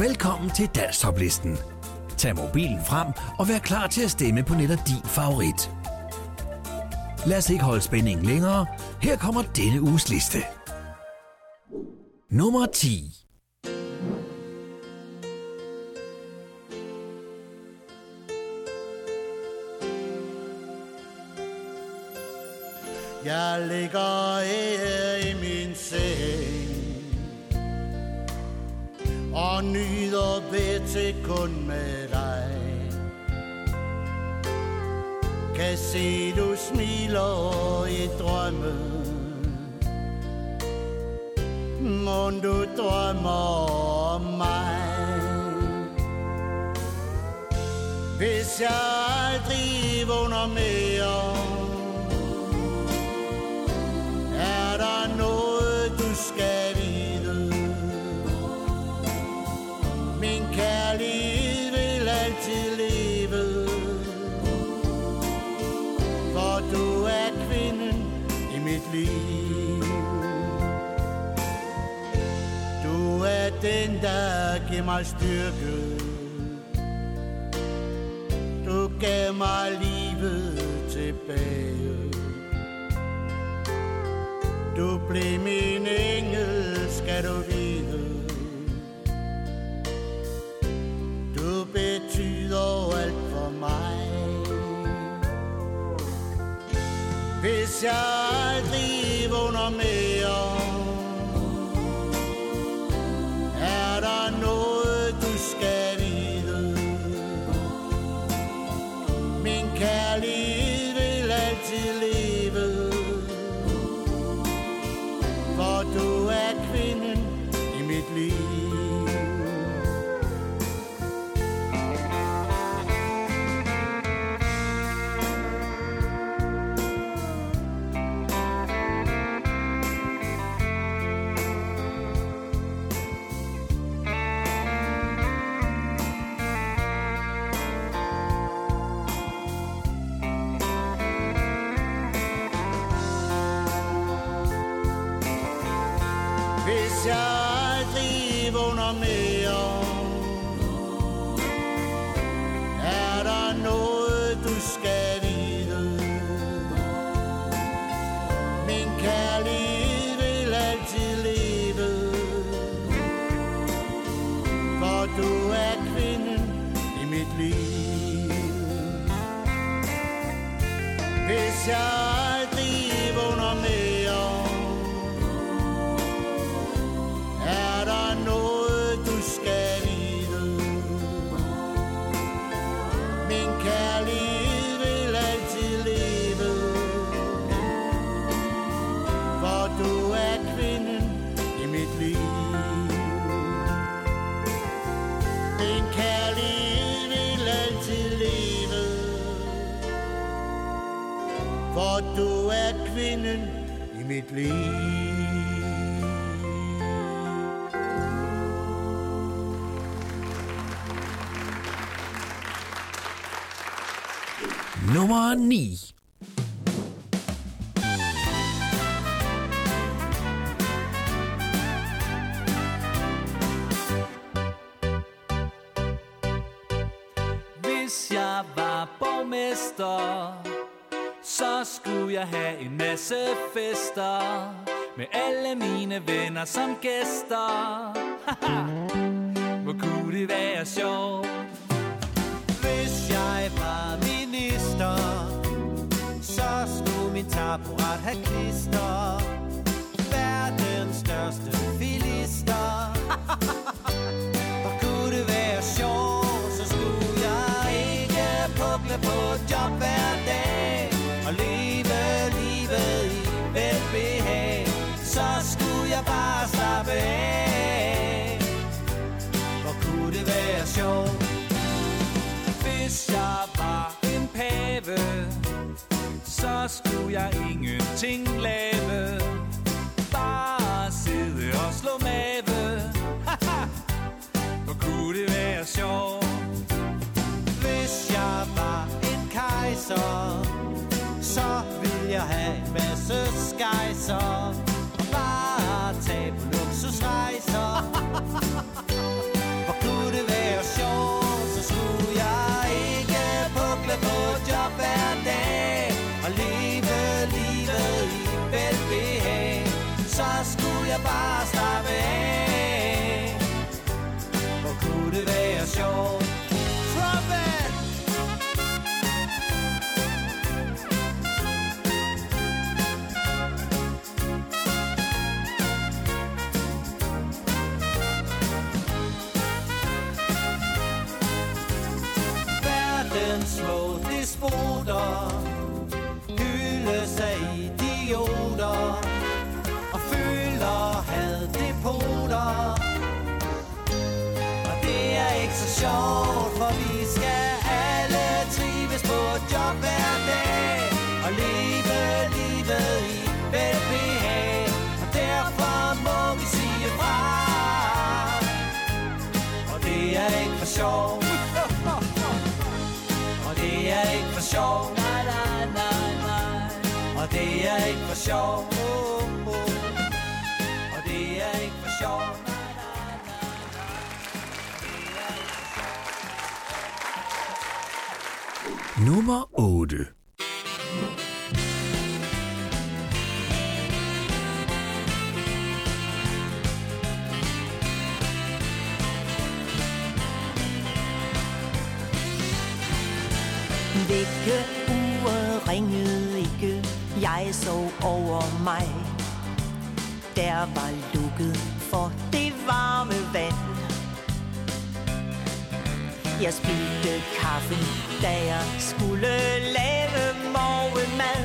Velkommen til Danstoplisten. Tag mobilen frem og vær klar til at stemme på netop din favorit. Lad os ikke holde spændingen længere. Her kommer denne uges liste. Nummer 10. Jeg ligger her i min seng Og nyder ved til kun med dig. Kan se du smiler i drømme Må du drømmer om mig? Hvis jeg aldrig vågner mere Min kærlighed vil altid leve. For du er kvinden i mit liv. Du er den, der giver mig styrke. Du gav mig livet tilbage. Du blev min engel, skal du vide Hvis mine venner som gæster. Haha, så jeg ingenting lave. Bare sidde og slå mave. Haha, Hvor kunne det være sjovt? Hvis jeg var en kejser, så ville jeg have en masse skejser. Sjovt For vi skal alle trives på et job hver dag Og leve livet i Nummer 8. Vække uret ringede ikke, jeg så over mig. Der var lukket for det varme vand. Jeg spildte kaffen, da jeg skulle lave morgenmad.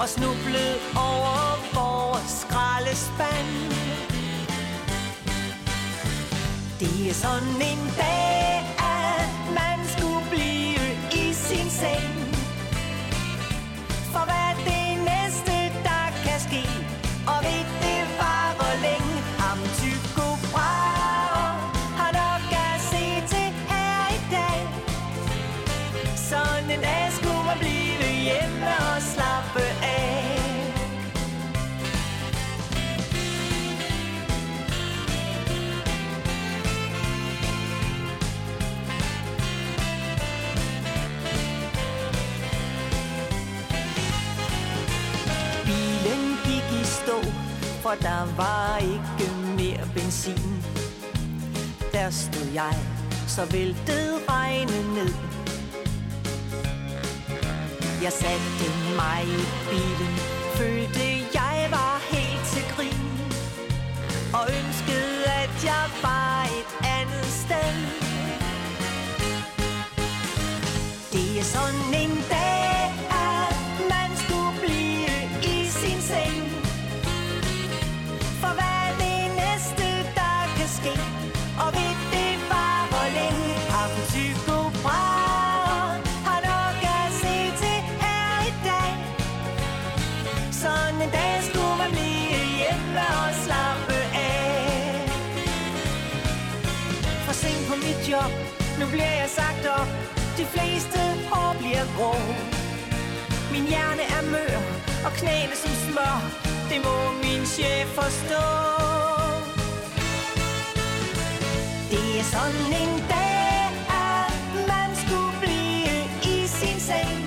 Og snublede over vores skraldespand. Det er sådan en dag, at man skulle blive i sin seng. For hver for der var ikke mere benzin. Der stod jeg, så væltede regnen ned. Jeg satte mig i bilen, følte jeg var helt til grin. Og ønskede, at jeg var et andet sted. Det er sådan en dag, på job, nu bliver jeg sagt op. De fleste hår bliver grå. Min hjerne er mør, og knæene som smør. Det må min chef forstå. Det er sådan en dag, at man skulle blive i sin seng.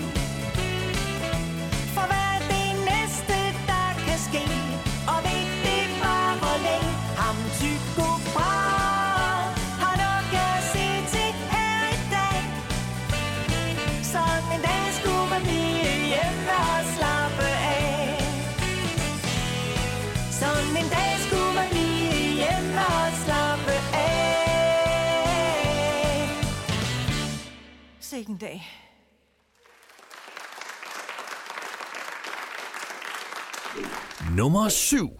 Ikke en dag. Nummer 7.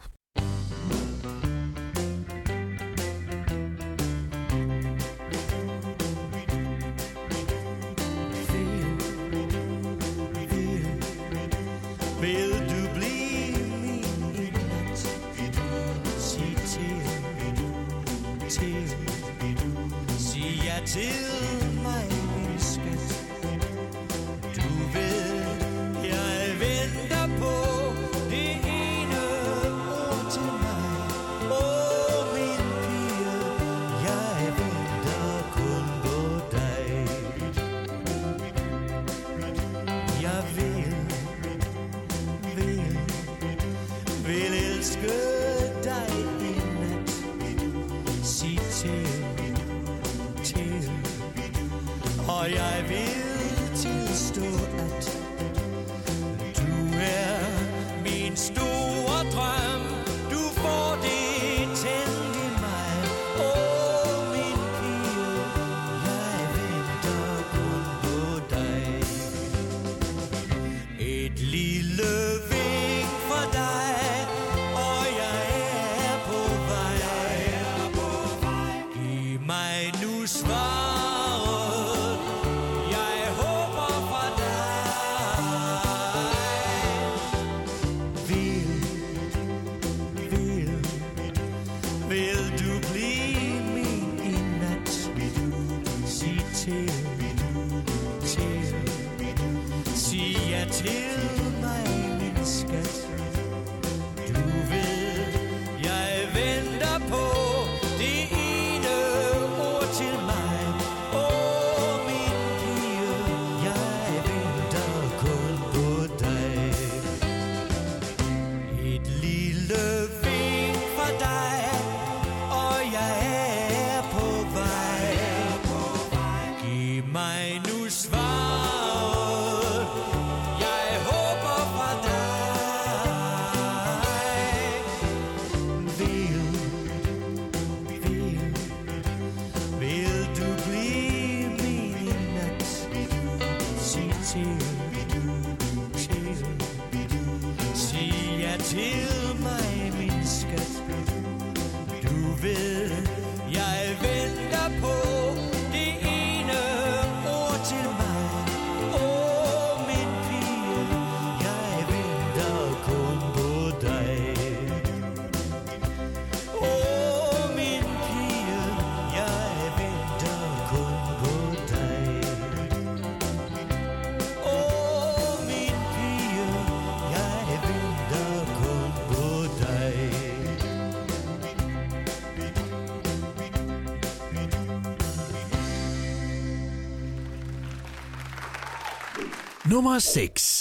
til, til, sig ja til Nummer 6.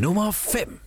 Nummer 5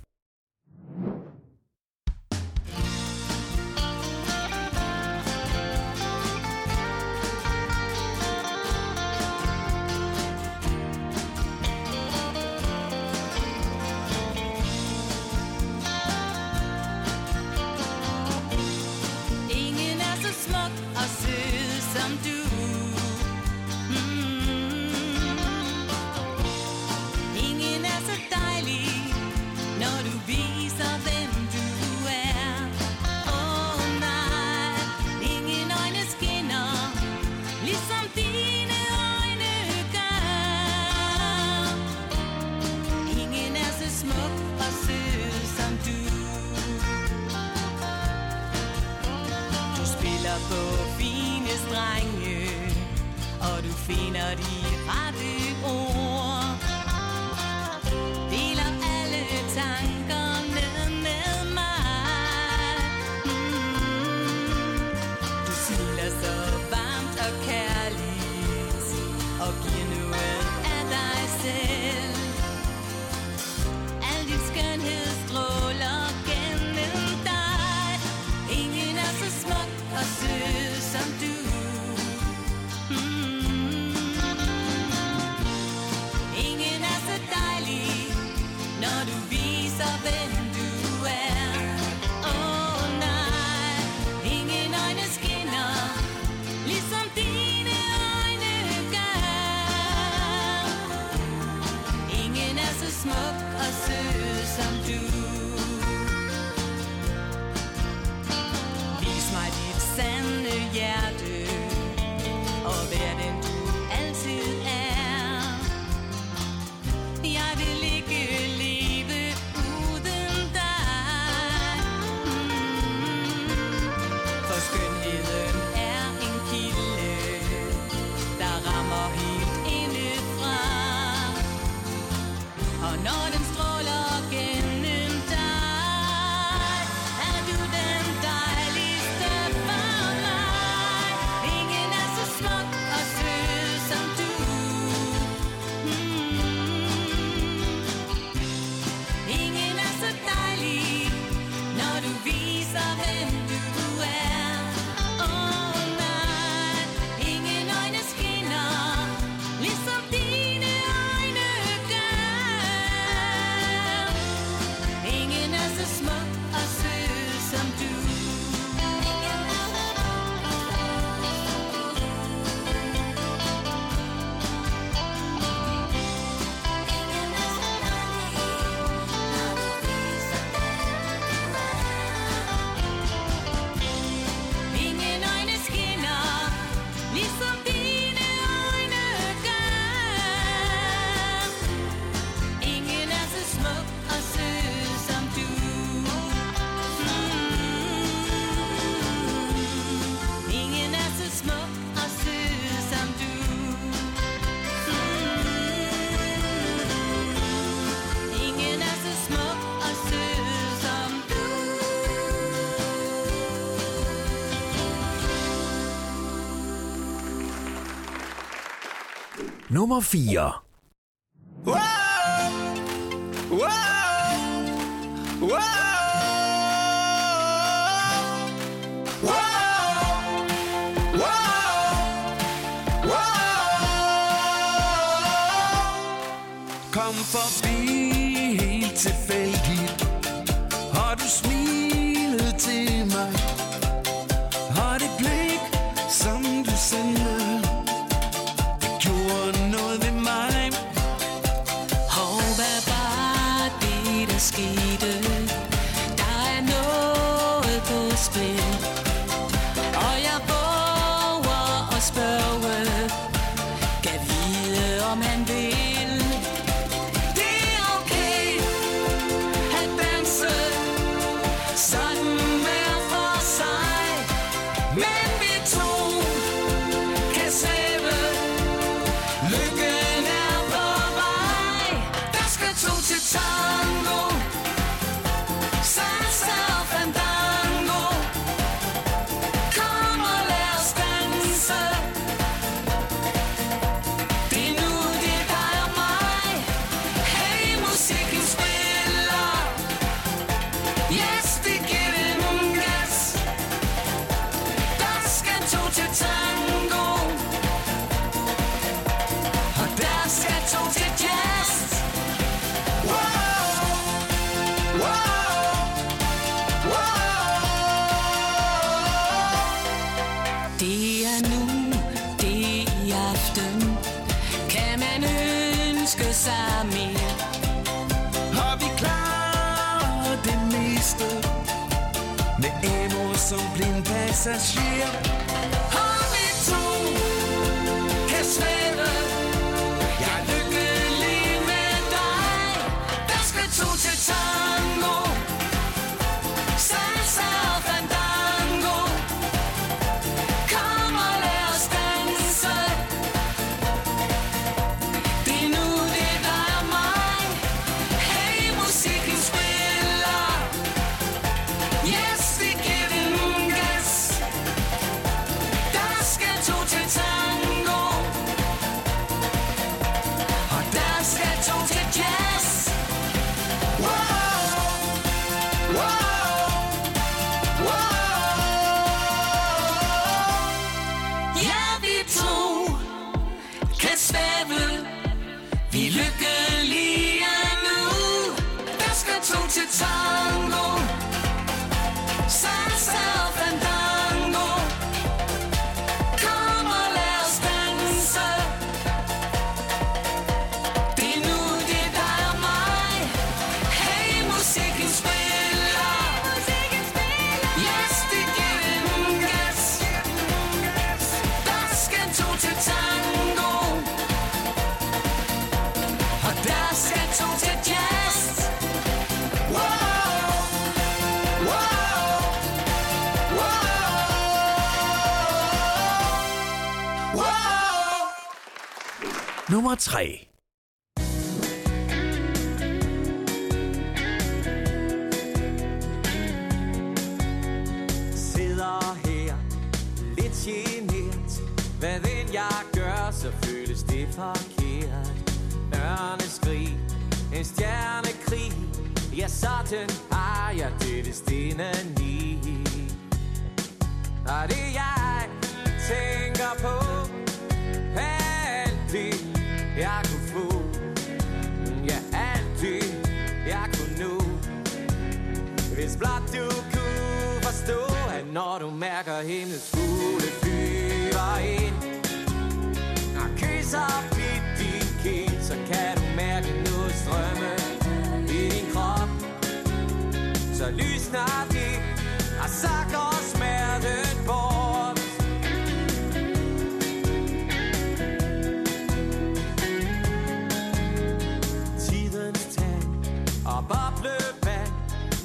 Nummer 4. vide, om han passager Og føles det forkert Ørneskrig, en stjernekrig. Ja, sådan har jeg dette stindeni Og det jeg tænker på Alt det, jeg kunne få. Ja, alt det, jeg kunne nå. Hvis blot du kunne forstå, at når du mærker himlens fugl så kysser blidt din kind, så kan du mærke noget strømme i din krop. Så lysner det, og så går smerten bort. Tidens tag og boblevand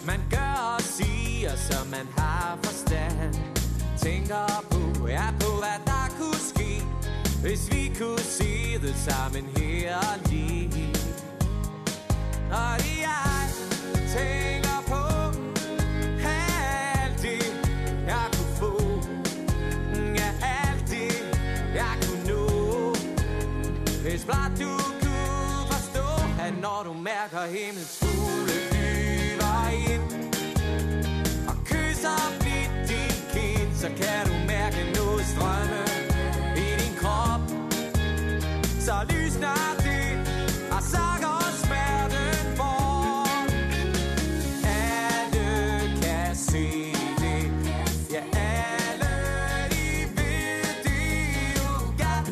Man gør og siger, så man har forstand. Tænker hvis vi kunne se det sammen her lige. Og jeg tænker på alt det, jeg kunne få. Ja, alt det, jeg kunne nå. Hvis blot du kunne forstå, at når du mærker himlens fugle flyver ind Og kysser blidt din kind, så kan du mærke noget strømme. Så lysner det, og så går smerten bort Alle kan se det, ja alle de ved det jo godt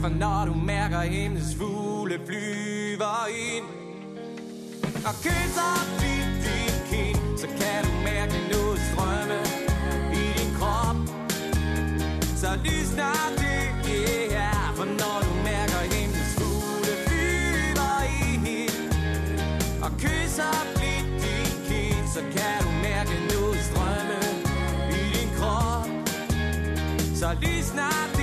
For når du mærker himlens fugle flyver ind Og kysser blidt lysner det, yeah For når du mærker himlens fugle flyver ind Og kysser blidt din kind Så kan du mærke noget strømme i din krop. Så lysner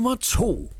Nummer 2.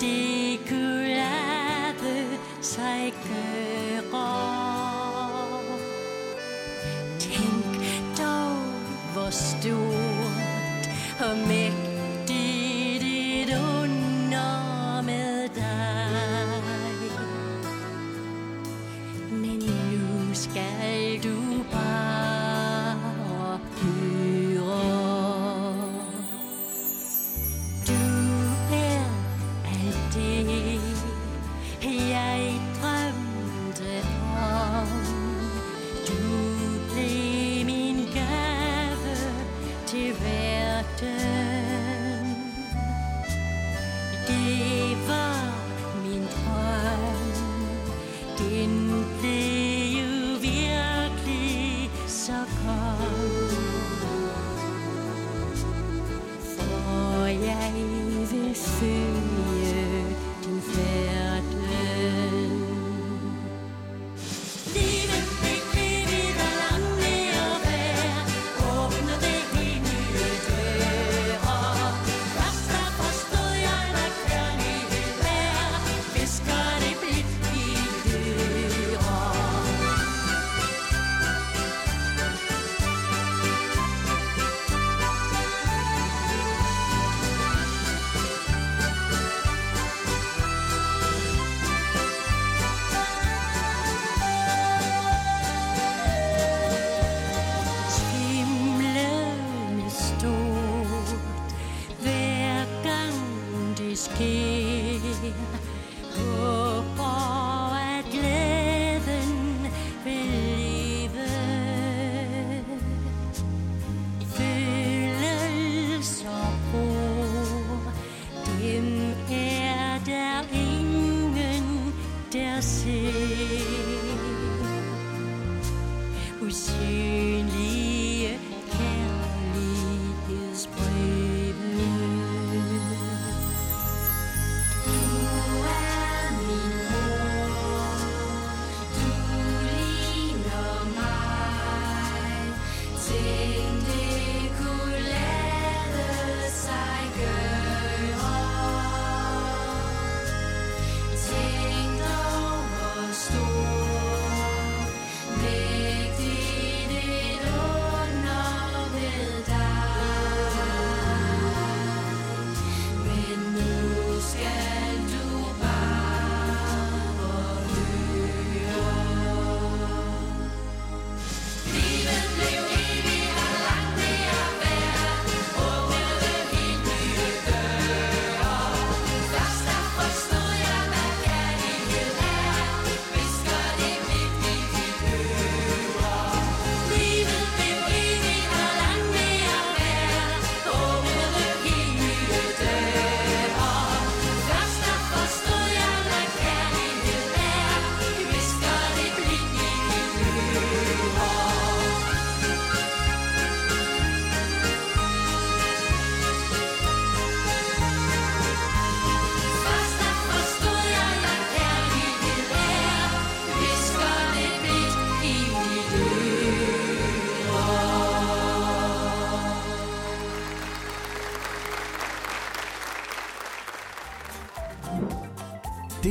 띠꾸라드 살끄고 Tænk dog, hvor stort og mægtigt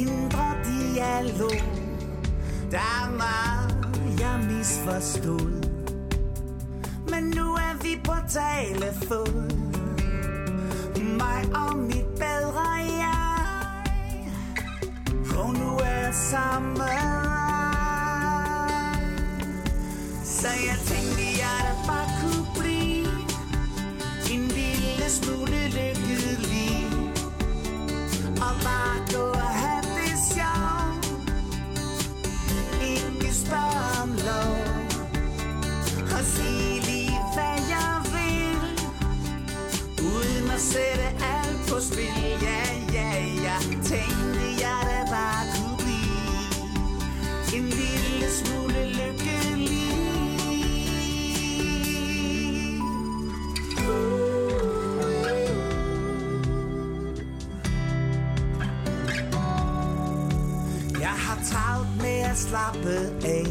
indre dialog. Der er meget, jeg misforstod. Men nu er vi på talefod. Mig og mit bedre jeg. Og nu er sammen Så jeg tænker slappet af.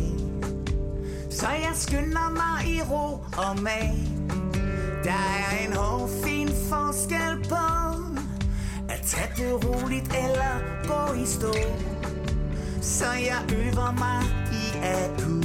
Så jeg skynder mig i ro og mag. Der er en hårfin forskel på At tage det roligt eller gå i stå. Så jeg øver mig i at kunne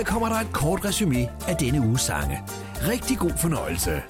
Her kommer der et kort resume af denne uges sange. Rigtig god fornøjelse.